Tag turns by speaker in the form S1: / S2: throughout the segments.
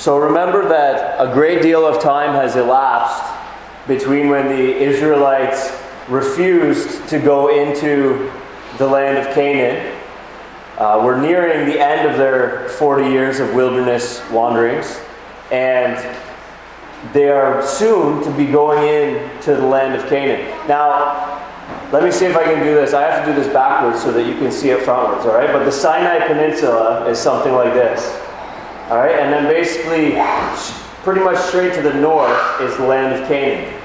S1: So remember that a great deal of time has elapsed between when the Israelites refused to go into the land of Canaan. Uh, we're nearing the end of their 40 years of wilderness wanderings, and they are soon to be going into the land of Canaan. Now, let me see if I can do this. I have to do this backwards so that you can see it frontwards, all right? But the Sinai Peninsula is something like this, all right? And then basically, pretty much straight to the north is the land of Canaan.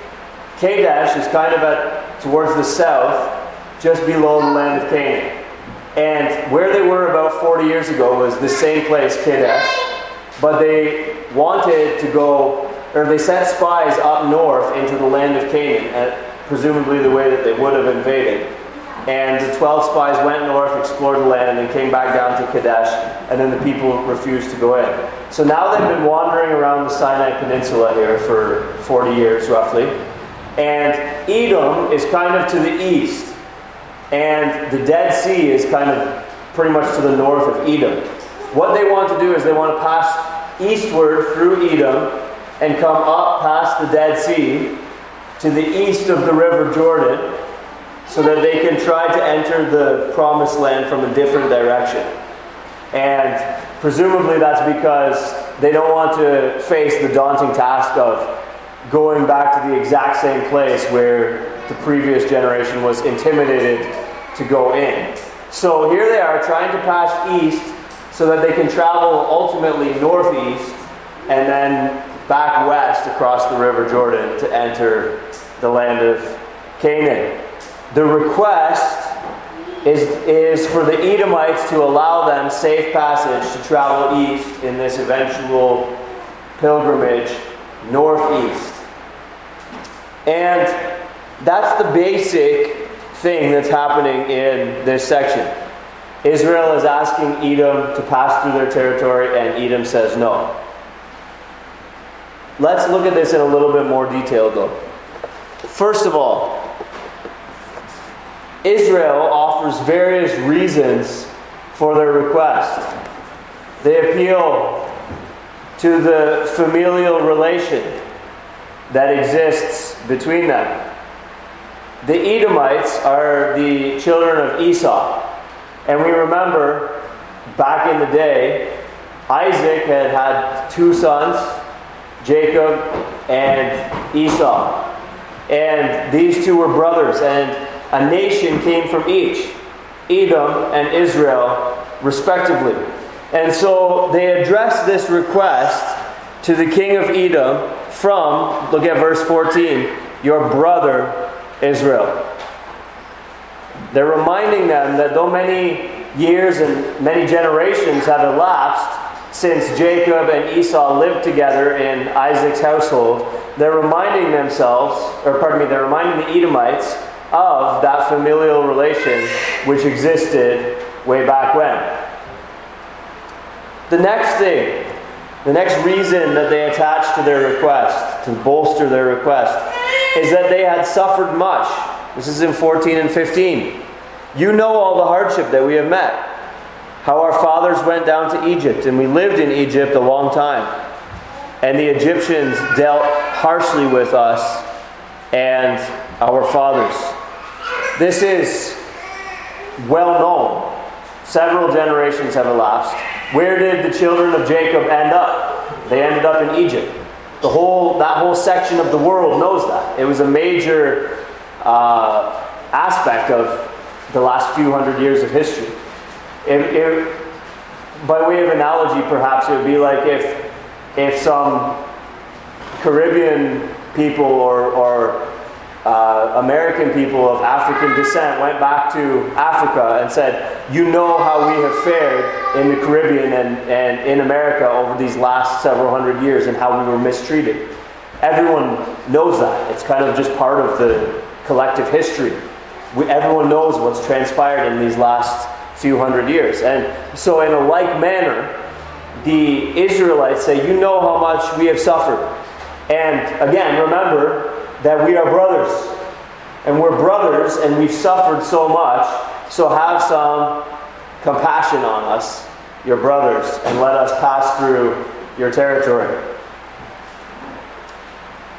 S1: Kadesh is kind of at towards the south, just below the land of Canaan. And where they were about 40 years ago was the same place, Kadesh, but they wanted to go, or they sent spies up north into the land of Canaan, at presumably the way that they would have invaded. And the 12 spies went north, explored the land, and then came back down to Kadesh, and then the people refused to go in. So now they've been wandering around the Sinai Peninsula here for 40 years roughly. And Edom is kind of to the east, and the Dead Sea is kind of pretty much to the north of Edom. What they want to do is they want to pass eastward through Edom and come up past the Dead Sea to the east of the River Jordan so that they can try to enter the promised land from a different direction. And presumably that's because they don't want to face the daunting task of going back to the exact same place where the previous generation was intimidated to go in. So here they are trying to pass east so that they can travel ultimately northeast and then back west across the River Jordan to enter the land of Canaan. The request is, is for the Edomites to allow them safe passage to travel east in this eventual pilgrimage northeast. And that's the basic thing that's happening in this section. Israel is asking Edom to pass through their territory, and Edom says no. Let's look at this in a little bit more detail, though. First of all, Israel offers various reasons for their request. They appeal to the familial relation that exists between them. The Edomites are the children of Esau. And we remember back in the day, Isaac had had two sons, Jacob and Esau. And these two were brothers, and a nation came from each Edom and Israel, respectively. And so they address this request to the king of Edom from, look at verse 14, your brother Israel. They're reminding them that though many years and many generations have elapsed since Jacob and Esau lived together in Isaac's household, they're reminding themselves, or pardon me, they're reminding the Edomites of that familial relation which existed way back when. The next thing, the next reason that they attached to their request, to bolster their request, is that they had suffered much. This is in 14 and 15. You know all the hardship that we have met how our fathers went down to Egypt, and we lived in Egypt a long time. And the Egyptians dealt harshly with us and our fathers. This is well known. Several generations have elapsed. Where did the children of Jacob end up? They ended up in Egypt. The whole, that whole section of the world knows that. It was a major uh, aspect of the last few hundred years of history. It, it, by way of analogy, perhaps it would be like if, if some Caribbean people or, or uh, American people of African descent went back to Africa and said, You know how we have fared in the Caribbean and, and in America over these last several hundred years and how we were mistreated. Everyone knows that. It's kind of just part of the collective history. We, everyone knows what's transpired in these last few hundred years. And so, in a like manner, the Israelites say, You know how much we have suffered. And again, remember that we are brothers. And we're brothers and we've suffered so much. So, have some compassion on us, your brothers, and let us pass through your territory.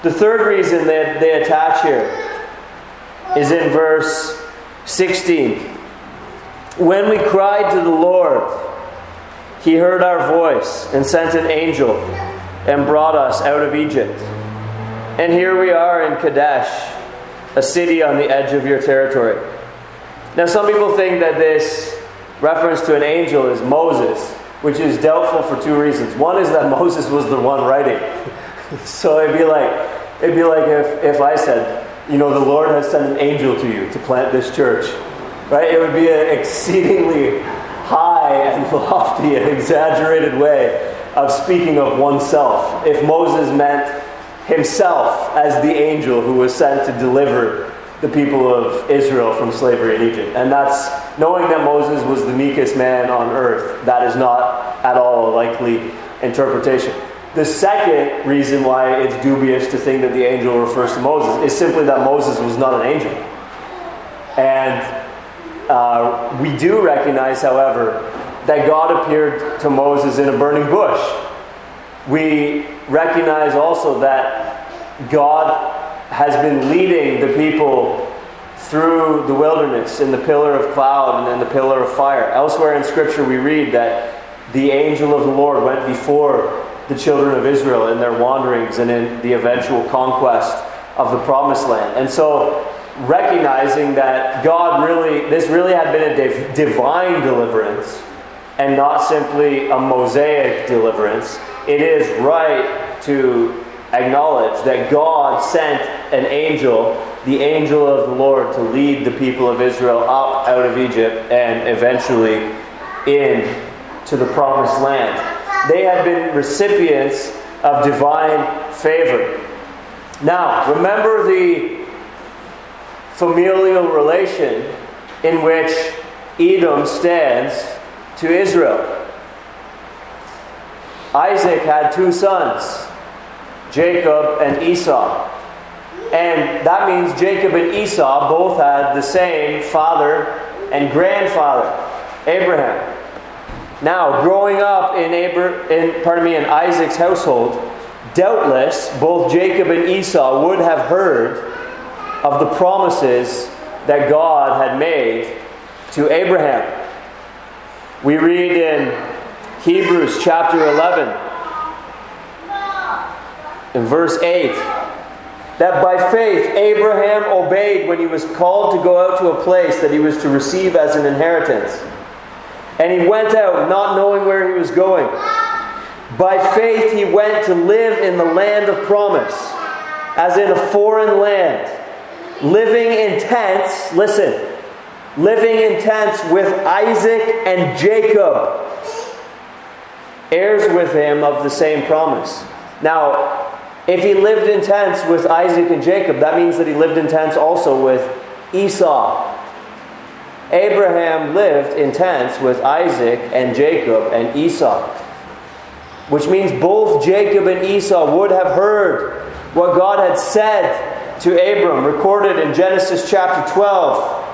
S1: The third reason that they attach here is in verse 16. When we cried to the Lord, he heard our voice and sent an angel and brought us out of Egypt. And here we are in Kadesh, a city on the edge of your territory. Now, some people think that this reference to an angel is Moses, which is doubtful for two reasons. One is that Moses was the one writing. so it'd be like it'd be like if, if I said, you know, the Lord has sent an angel to you to plant this church. Right? It would be an exceedingly high and lofty and exaggerated way of speaking of oneself. If Moses meant himself as the angel who was sent to deliver the people of Israel from slavery in Egypt. And that's knowing that Moses was the meekest man on earth, that is not at all a likely interpretation. The second reason why it's dubious to think that the angel refers to Moses is simply that Moses was not an angel. And uh, we do recognize, however, that God appeared to Moses in a burning bush. We recognize also that God has been leading the people through the wilderness in the pillar of cloud and the pillar of fire. Elsewhere in Scripture, we read that the angel of the Lord went before the children of Israel in their wanderings and in the eventual conquest of the promised land. And so recognizing that God really, this really had been a div- divine deliverance and not simply a Mosaic deliverance, it is right to acknowledge that God sent an angel, the angel of the Lord, to lead the people of Israel up out of Egypt and eventually in to the promised land. They had been recipients of divine favor. Now, remember the familial relation in which Edom stands to Israel. Isaac had two sons, Jacob and Esau. And that means Jacob and Esau both had the same father and grandfather, Abraham. Now, growing up in, Abra- in, pardon me, in Isaac's household, doubtless both Jacob and Esau would have heard of the promises that God had made to Abraham. We read in Hebrews chapter 11, in verse 8, that by faith Abraham obeyed when he was called to go out to a place that he was to receive as an inheritance. And he went out not knowing where he was going. By faith he went to live in the land of promise, as in a foreign land living in tents, listen, living in tents with Isaac and Jacob, heirs with him of the same promise. Now, if he lived in tents with Isaac and Jacob, that means that he lived in tents also with Esau. Abraham lived in tents with Isaac and Jacob and Esau. Which means both Jacob and Esau would have heard what God had said to Abram, recorded in Genesis chapter 12.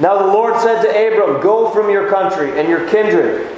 S1: Now the Lord said to Abram, Go from your country and your kindred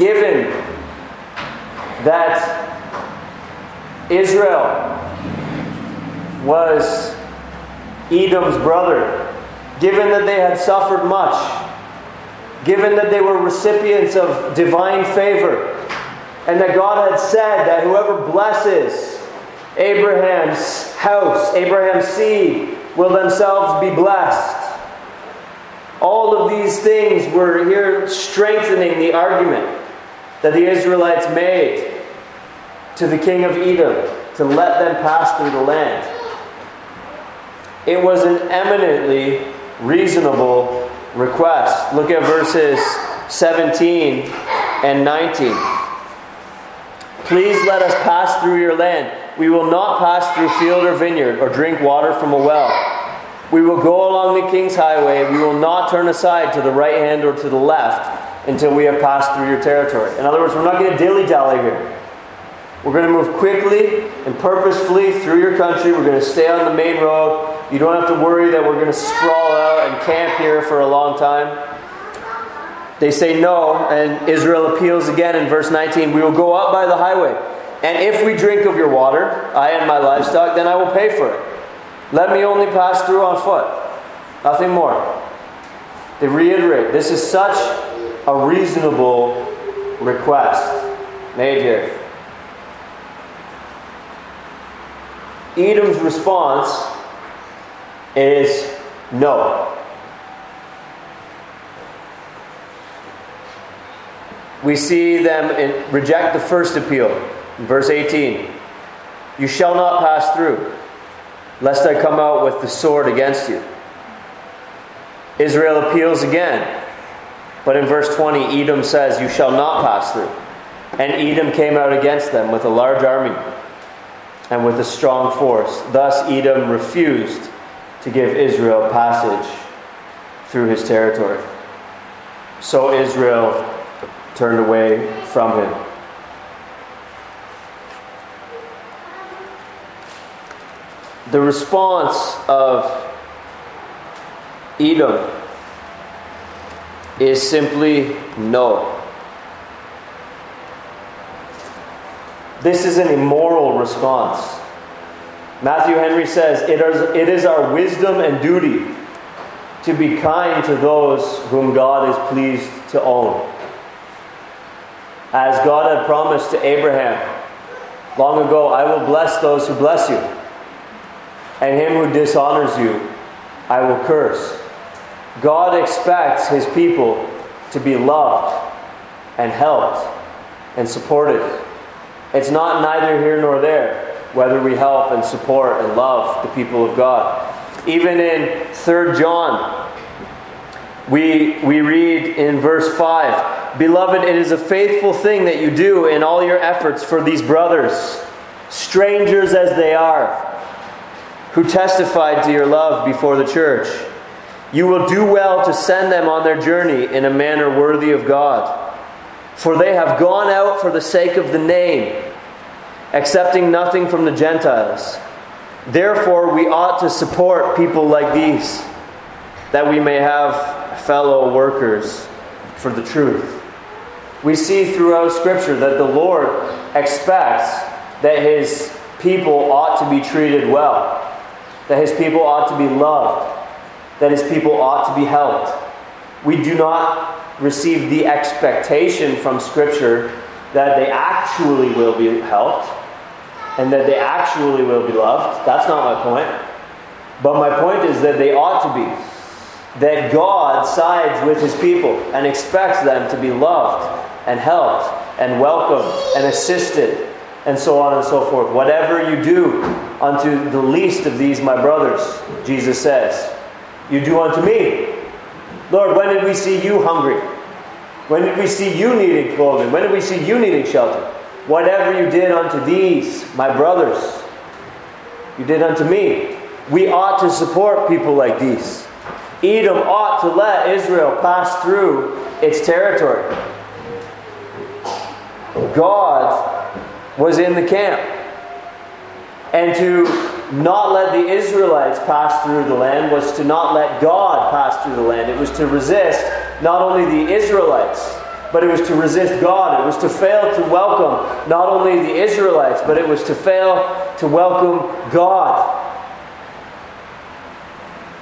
S1: Given that Israel was Edom's brother, given that they had suffered much, given that they were recipients of divine favor, and that God had said that whoever blesses Abraham's house, Abraham's seed, will themselves be blessed. All of these things were here strengthening the argument that the Israelites made to the king of Edom to let them pass through the land. It was an eminently reasonable request. Look at verses 17 and 19. Please let us pass through your land. We will not pass through field or vineyard or drink water from a well. We will go along the king's highway. We will not turn aside to the right hand or to the left until we have passed through your territory. In other words, we're not going to dilly dally here. We're going to move quickly and purposefully through your country. We're going to stay on the main road. You don't have to worry that we're going to sprawl out and camp here for a long time. They say no, and Israel appeals again in verse 19 We will go up by the highway, and if we drink of your water, I and my livestock, then I will pay for it. Let me only pass through on foot, nothing more. They reiterate this is such a reasonable request made here. Edom's response is no. We see them in, reject the first appeal. verse 18 You shall not pass through lest I come out with the sword against you. Israel appeals again. But in verse 20, Edom says, You shall not pass through. And Edom came out against them with a large army and with a strong force. Thus, Edom refused to give Israel passage through his territory. So Israel turned away from him. The response of Edom is simply no. This is an immoral response. Matthew Henry says it is, it is our wisdom and duty to be kind to those whom God is pleased to own. As God had promised to Abraham long ago, I will bless those who bless you and him who dishonors you I will curse. God expects his people to be loved and helped and supported. It's not neither here nor there whether we help and support and love the people of God. Even in 3 John, we, we read in verse 5 Beloved, it is a faithful thing that you do in all your efforts for these brothers, strangers as they are who testified to your love before the church. You will do well to send them on their journey in a manner worthy of God. For they have gone out for the sake of the name, accepting nothing from the Gentiles. Therefore, we ought to support people like these, that we may have fellow workers for the truth. We see throughout Scripture that the Lord expects that His people ought to be treated well that his people ought to be loved, that his people ought to be helped. We do not receive the expectation from Scripture that they actually will be helped and that they actually will be loved. That's not my point. But my point is that they ought to be. That God sides with his people and expects them to be loved and helped and welcomed and assisted and so on and so forth. Whatever you do unto the least of these, my brothers, Jesus says, you do unto me. Lord, when did we see you hungry? When did we see you needing clothing? When did we see you needing shelter? Whatever you did unto these, my brothers, you did unto me. We ought to support people like these. Edom ought to let Israel pass through its territory. God was in the camp. And to not let the Israelites pass through the land was to not let God pass through the land. It was to resist not only the Israelites, but it was to resist God. It was to fail to welcome not only the Israelites, but it was to fail to welcome God.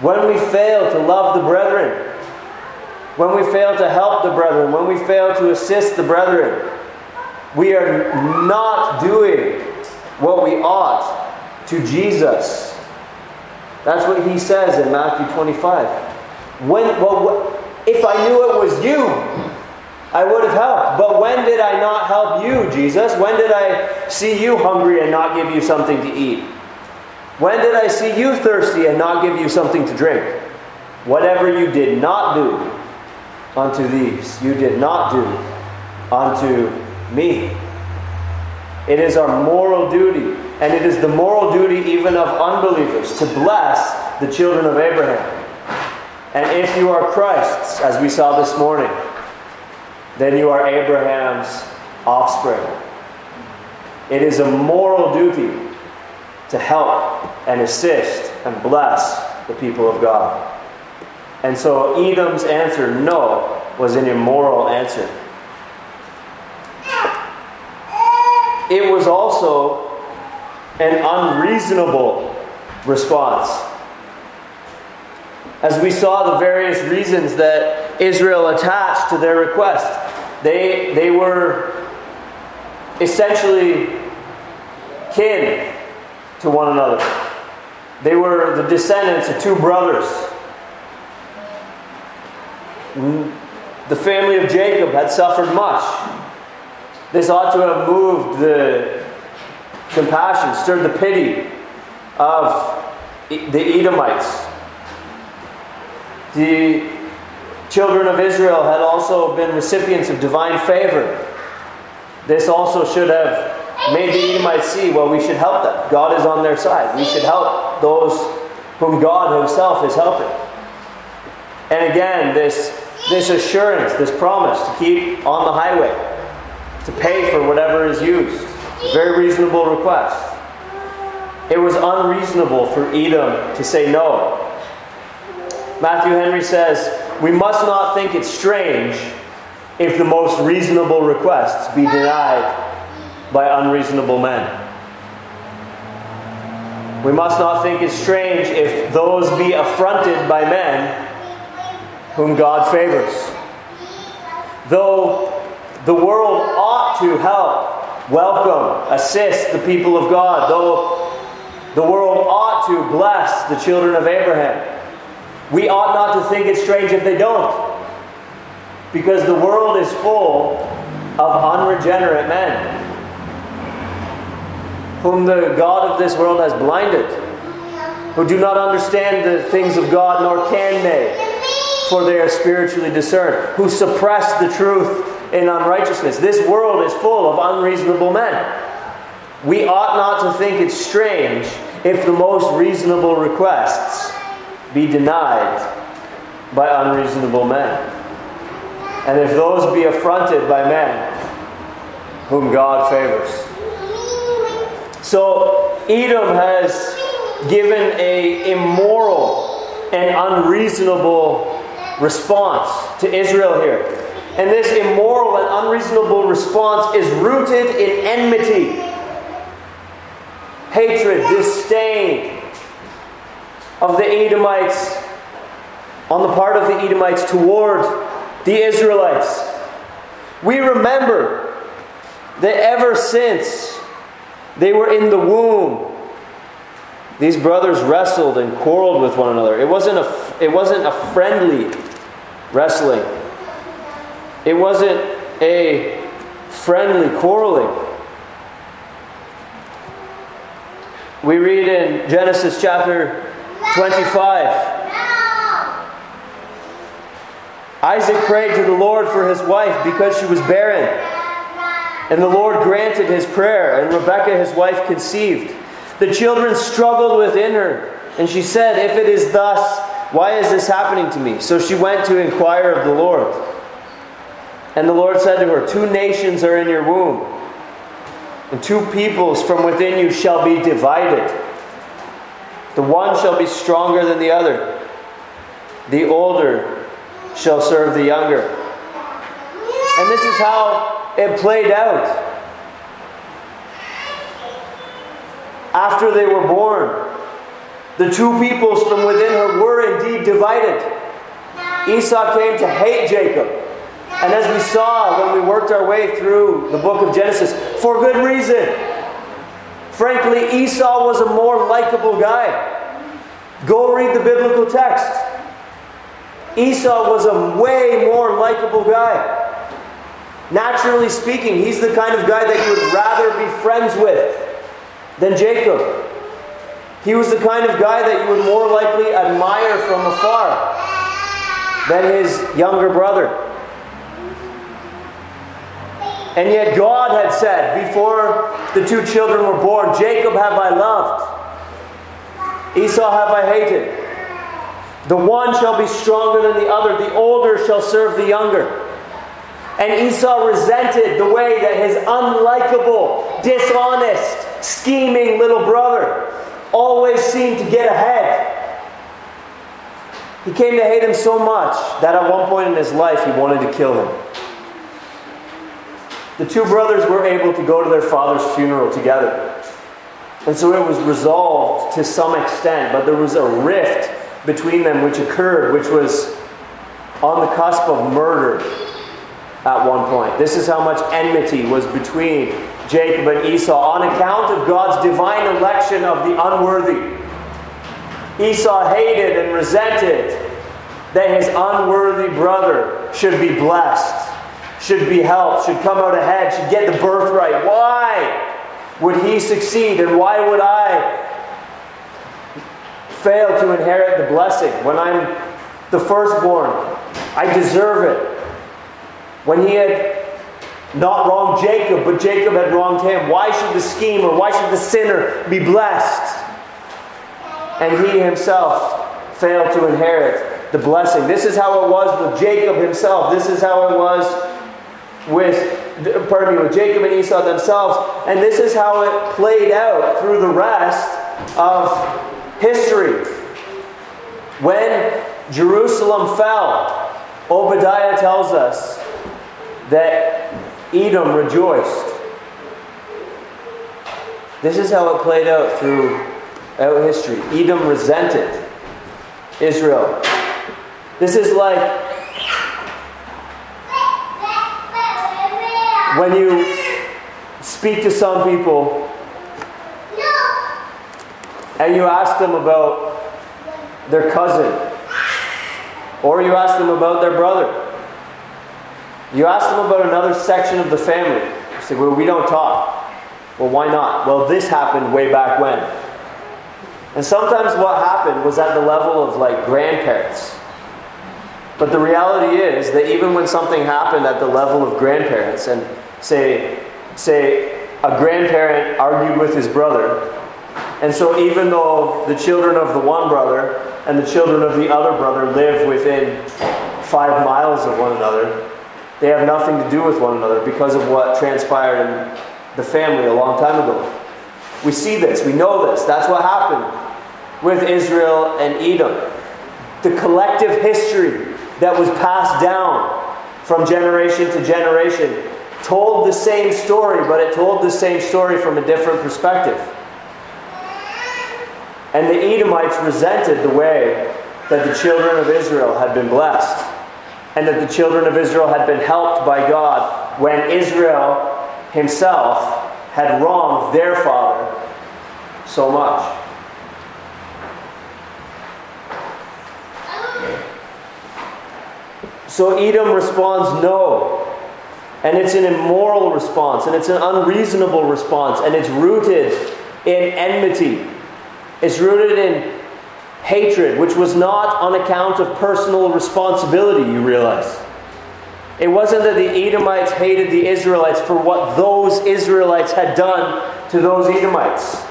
S1: When we fail to love the brethren, when we fail to help the brethren, when we fail to assist the brethren, we are not doing what we ought to Jesus. That's what he says in Matthew 25. When, well, if I knew it was you, I would have helped. But when did I not help you, Jesus? When did I see you hungry and not give you something to eat? When did I see you thirsty and not give you something to drink? Whatever you did not do, unto these, you did not do unto me. It is our moral duty, and it is the moral duty even of unbelievers, to bless the children of Abraham. And if you are Christ's, as we saw this morning, then you are Abraham's offspring. It is a moral duty to help and assist and bless the people of God. And so Edom's answer, no, was an immoral answer. It was also an unreasonable response. As we saw the various reasons that Israel attached to their request, they, they were essentially kin to one another. They were the descendants of two brothers. The family of Jacob had suffered much. This ought to have moved the compassion, stirred the pity of the Edomites. The children of Israel had also been recipients of divine favor. This also should have made the Edomites see, well, we should help them. God is on their side. We should help those whom God Himself is helping. And again, this, this assurance, this promise to keep on the highway, to pay for whatever is used. Very reasonable request. It was unreasonable for Edom to say no. Matthew Henry says, We must not think it strange if the most reasonable requests be denied by unreasonable men. We must not think it strange if those be affronted by men whom God favors. Though the world ought to help, welcome, assist the people of God, though the world ought to bless the children of Abraham, we ought not to think it strange if they don't. Because the world is full of unregenerate men whom the God of this world has blinded, who do not understand the things of God, nor can they, for they are spiritually discerned, who suppress the truth in unrighteousness. This world is full of unreasonable men. We ought not to think it strange if the most reasonable requests be denied by unreasonable men. And if those be affronted by men whom God favors. So Edom has given a immoral and unreasonable response to Israel here. And this immoral and unreasonable response is rooted in enmity, hatred, disdain of the Edomites, on the part of the Edomites toward the Israelites. We remember that ever since they were in the womb. These brothers wrestled and quarreled with one another. It wasn't a, it wasn't a friendly wrestling, it wasn't a friendly quarreling. We read in Genesis chapter 25. Isaac prayed to the Lord for his wife because she was barren. And the Lord granted his prayer, and Rebekah, his wife, conceived. The children struggled within her, and she said, If it is thus, why is this happening to me? So she went to inquire of the Lord. And the Lord said to her, Two nations are in your womb, and two peoples from within you shall be divided. The one shall be stronger than the other, the older shall serve the younger. And this is how it played out. After they were born, the two peoples from within her were indeed divided. Esau came to hate Jacob. And as we saw when we worked our way through the book of Genesis, for good reason. Frankly, Esau was a more likable guy. Go read the biblical text. Esau was a way more likable guy. Naturally speaking, he's the kind of guy that you would rather be friends with than Jacob. He was the kind of guy that you would more likely admire from afar than his younger brother. And yet God had said, before the two children were born, Jacob have I loved, Esau have I hated. The one shall be stronger than the other, the older shall serve the younger. And Esau resented the way that his unlikable, dishonest, scheming little brother always seemed to get ahead. He came to hate him so much that at one point in his life he wanted to kill him. The two brothers were able to go to their father's funeral together. And so it was resolved to some extent, but there was a rift between them which occurred, which was on the cusp of murder at one point. This is how much enmity was between Jacob and Esau on account of God's divine election of the unworthy. Esau hated and resented that his unworthy brother should be blessed should be helped, should come out ahead, should get the birthright. Why would he succeed and why would I fail to inherit the blessing when I'm the firstborn? I deserve it. When he had not wronged Jacob, but Jacob had wronged him, why should the schemer, why should the sinner be blessed? And he himself failed to inherit the blessing. This is how it was with Jacob himself. This is how it was with, pardon me, with Jacob and Esau themselves. And this is how it played out through the rest of history. When Jerusalem fell, Obadiah tells us that Edom rejoiced. This is how it played out throughout history. Edom resented Israel. This is like when you speak to some people and you ask them about their cousin, or you ask them about their brother, you ask them about another section of the family. You say, Well, we don't talk. Well, why not? Well, this happened way back when. And sometimes what happened was at the level of like grandparents. But the reality is that even when something happened at the level of grandparents, and say, say a grandparent argued with his brother, and so even though the children of the one brother and the children of the other brother live within five miles of one another, they have nothing to do with one another because of what transpired in the family a long time ago. We see this, we know this. That's what happened with Israel and Edom. The collective history that was passed down from generation to generation told the same story, but it told the same story from a different perspective. And the Edomites resented the way that the children of Israel had been blessed, and that the children of Israel had been helped by God when Israel himself had wronged their father so much. So Edom responds no. And it's an immoral response, and it's an unreasonable response, and it's rooted in enmity. It's rooted in hatred, which was not on account of personal responsibility, you realize. It wasn't that the Edomites hated the Israelites for what those Israelites had done to those Edomites.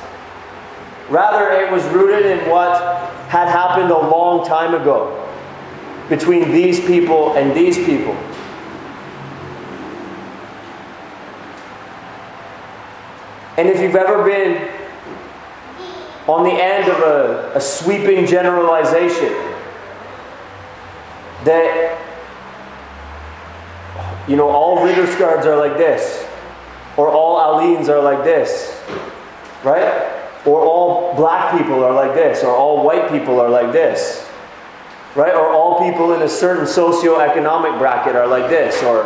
S1: Rather, it was rooted in what had happened a long time ago between these people and these people. And if you've ever been on the end of a, a sweeping generalization, that you know all Ritterskards are like this, or all Alines are like this, right? Or all black people are like this, or all white people are like this right? Or all people in a certain socioeconomic bracket are like this, or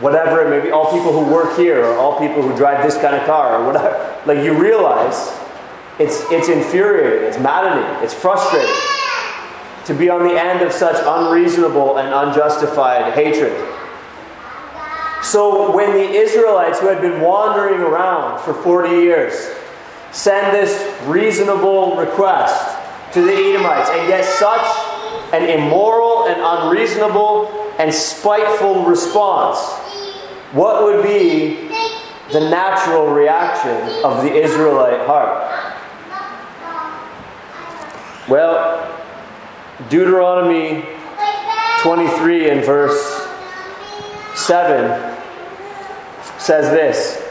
S1: whatever it may be. All people who work here, or all people who drive this kind of car, or whatever. Like you realize it's, it's infuriating, it's maddening, it's frustrating to be on the end of such unreasonable and unjustified hatred. So when the Israelites, who had been wandering around for 40 years, send this reasonable request to the Edomites and get such an immoral and unreasonable and spiteful response, what would be the natural reaction of the Israelite heart? Well, Deuteronomy 23 and verse 7 says this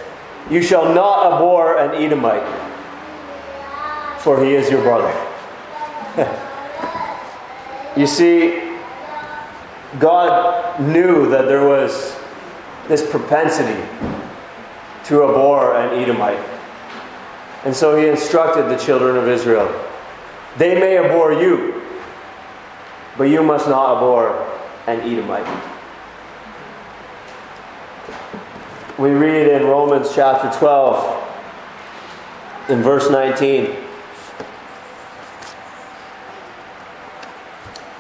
S1: You shall not abhor an Edomite, for he is your brother. you see, God knew that there was this propensity to abhor an Edomite. And so he instructed the children of Israel they may abhor you, but you must not abhor an Edomite. We read in Romans chapter 12, in verse 19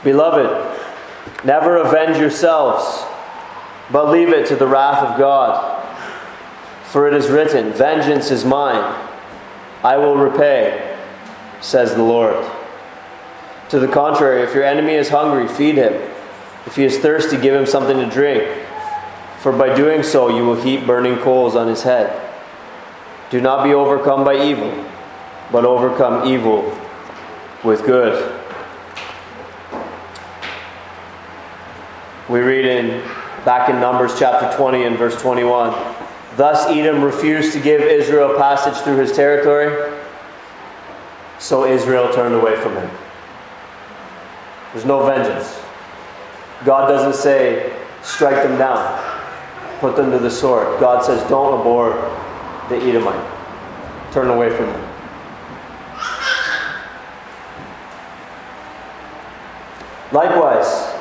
S1: Beloved, never avenge yourselves, but leave it to the wrath of God. For it is written, Vengeance is mine, I will repay says the Lord. To the contrary, if your enemy is hungry, feed him. If he is thirsty, give him something to drink. For by doing so, you will heap burning coals on his head. Do not be overcome by evil, but overcome evil with good. We read in back in Numbers chapter 20 and verse 21. Thus Edom refused to give Israel passage through his territory so Israel turned away from him. There's no vengeance. God doesn't say, strike them down, put them to the sword. God says, don't abhor the Edomite, turn away from them. Likewise,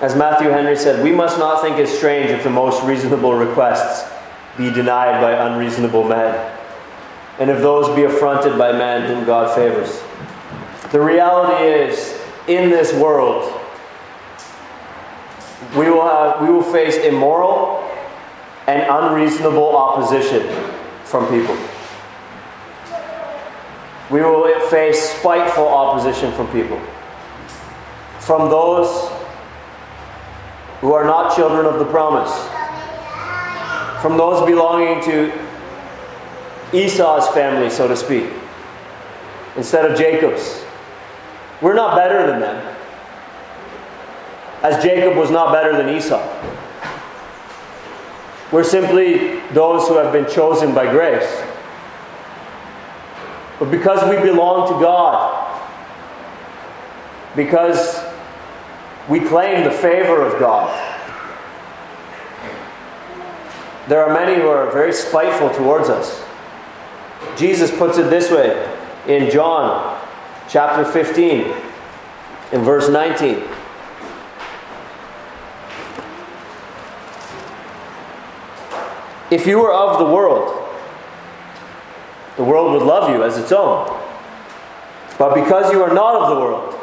S1: as Matthew Henry said, we must not think it strange if the most reasonable requests be denied by unreasonable men and if those be affronted by men whom God favors. The reality is, in this world, we will, have, we will face immoral and unreasonable opposition from people. We will face spiteful opposition from people. From those who are not children of the promise. From those belonging to Esau's family, so to speak, instead of Jacob's. We're not better than them, as Jacob was not better than Esau. We're simply those who have been chosen by grace. But because we belong to God, because we claim the favor of God, there are many who are very spiteful towards us. Jesus puts it this way in John chapter 15, in verse 19. If you were of the world, the world would love you as its own. But because you are not of the world,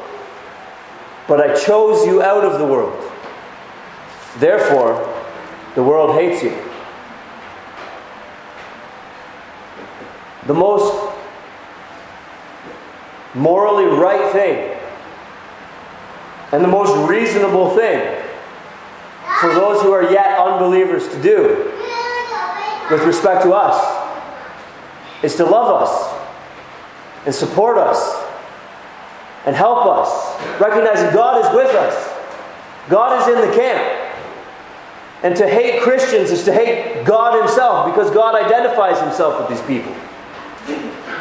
S1: but I chose you out of the world, therefore the world hates you. the most morally right thing and the most reasonable thing for those who are yet unbelievers to do with respect to us is to love us and support us and help us, recognizing God is with us. God is in the camp. And to hate Christians is to hate God Himself because God identifies Himself with these people.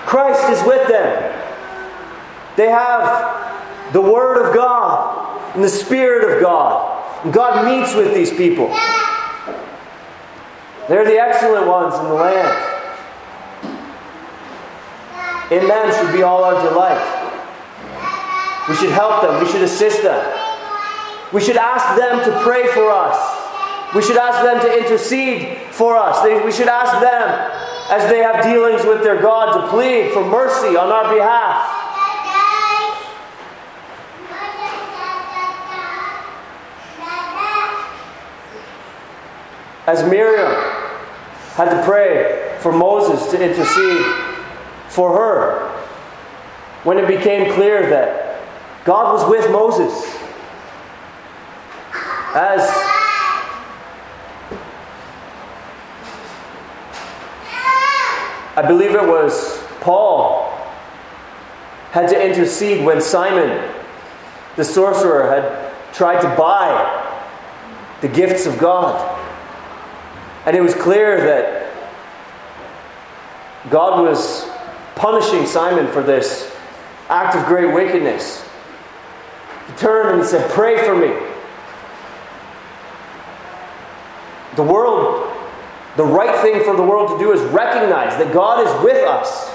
S1: Christ is with them. They have the Word of God and the Spirit of God. And God meets with these people. They're the excellent ones in the land. In them should be all our delight. We should help them. We should assist them. We should ask them to pray for us. We should ask them to intercede for us. we should ask them as they have dealings with their God to plead for mercy on our behalf. As Miriam had to pray for Moses to intercede for her when it became clear that God was with Moses. As I believe it was Paul had to intercede when Simon, the sorcerer, had tried to buy the gifts of God. And it was clear that God was punishing Simon for this act of great wickedness. He turned and he said, Pray for me. The world, the right thing for the world to do is recognize that God is with us.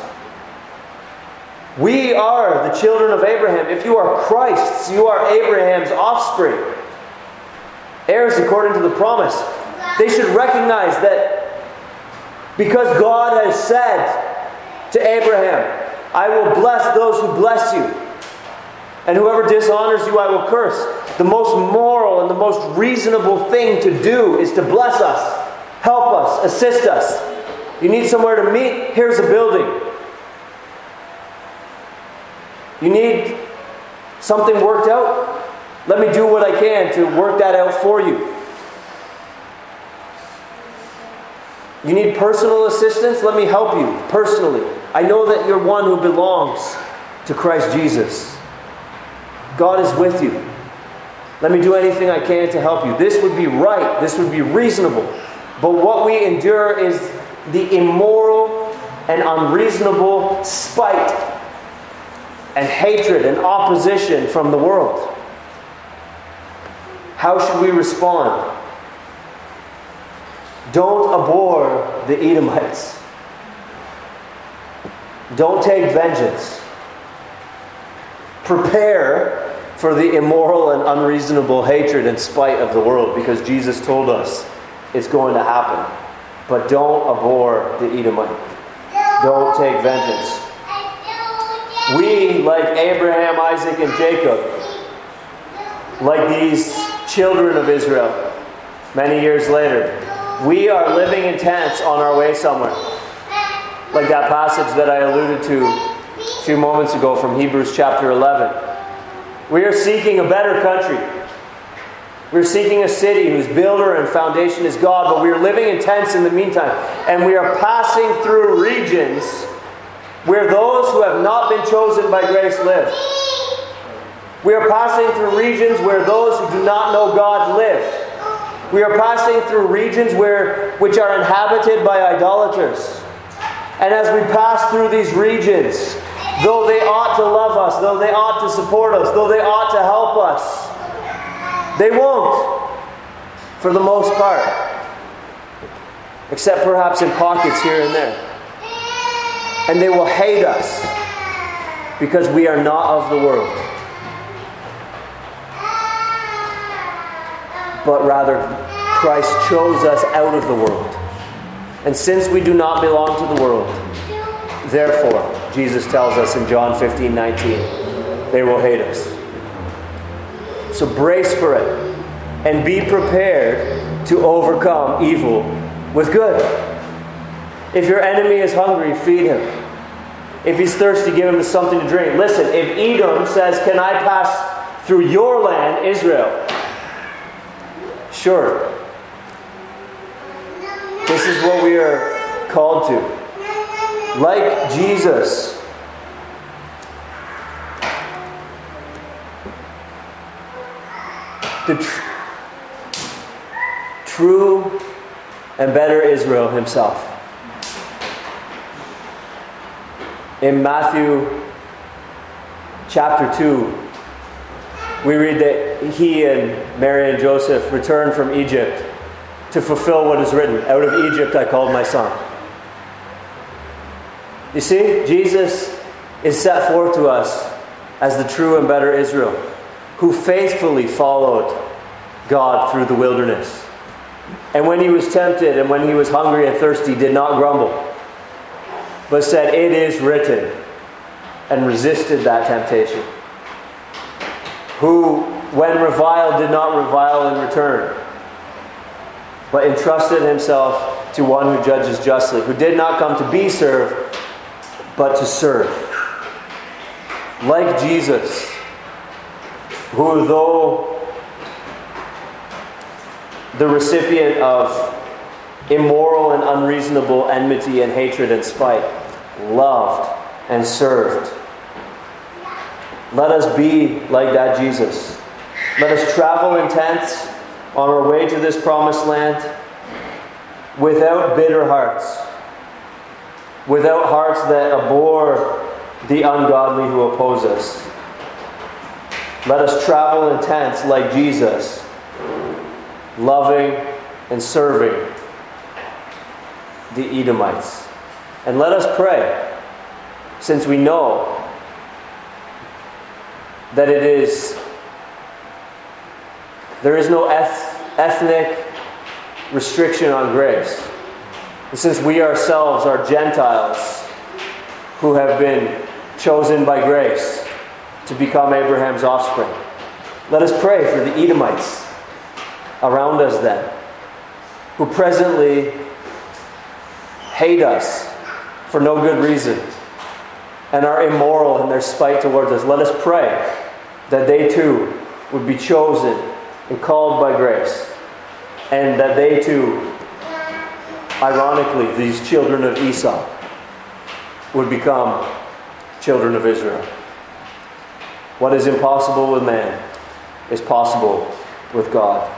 S1: We are the children of Abraham. If you are Christ's, you are Abraham's offspring, heirs according to the promise. They should recognize that because God has said to Abraham, I will bless those who bless you, and whoever dishonors you, I will curse. The most moral and the most reasonable thing to do is to bless us, help us, assist us. You need somewhere to meet? Here's a building. You need something worked out? Let me do what I can to work that out for you. You need personal assistance? Let me help you personally. I know that you're one who belongs to Christ Jesus. God is with you. Let me do anything I can to help you. This would be right, this would be reasonable. But what we endure is the immoral and unreasonable spite and hatred and opposition from the world. How should we respond? Don't abhor the Edomites. Don't take vengeance. Prepare for the immoral and unreasonable hatred and spite of the world because Jesus told us it's going to happen. But don't abhor the Edomite. Don't take vengeance. We, like Abraham, Isaac, and Jacob, like these children of Israel, many years later, we are living in tents on our way somewhere. Like that passage that I alluded to a few moments ago from Hebrews chapter 11. We are seeking a better country. We're seeking a city whose builder and foundation is God, but we are living in tents in the meantime. And we are passing through regions where those who have not been chosen by grace live. We are passing through regions where those who do not know God live. We are passing through regions where, which are inhabited by idolaters. And as we pass through these regions, though they ought to love us, though they ought to support us, though they ought to help us, they won't, for the most part, except perhaps in pockets here and there. And they will hate us because we are not of the world, but rather Christ chose us out of the world. And since we do not belong to the world, therefore, Jesus tells us in John 15 19, they will hate us. So brace for it and be prepared to overcome evil with good. If your enemy is hungry, feed him. If he's thirsty, give him something to drink. Listen, if Edom says, Can I pass through your land, Israel? Sure. This is what we are called to like Jesus. The tr- true and better Israel himself. In Matthew chapter 2, we read that he and Mary and Joseph returned from Egypt to fulfill what is written Out of Egypt I called my son. You see, Jesus is set forth to us as the true and better Israel, who faithfully followed God through the wilderness. And when he was tempted and when he was hungry and thirsty, did not grumble, but said, It is written, and resisted that temptation. Who, when reviled, did not revile in return, but entrusted himself to one who judges justly, who did not come to be served but to serve. Like Jesus, who, though the recipient of immoral and unreasonable enmity and hatred and spite, loved and served. Let us be like that Jesus. Let us travel in tents on our way to this promised land without bitter hearts, without hearts that abhor the ungodly who oppose us. Let us travel in tents like Jesus, loving and serving the Edomites. And let us pray, since we know that it is, there is no eth- ethnic restriction on grace. And since we ourselves are Gentiles who have been chosen by grace to become Abraham's offspring, let us pray for the Edomites around us then, who presently hate us for no good reason and are immoral in their spite towards us. Let us pray that they too would be chosen and called by grace, and that they too, ironically, these children of Esau, would become children of Israel. What is impossible with man is possible with God.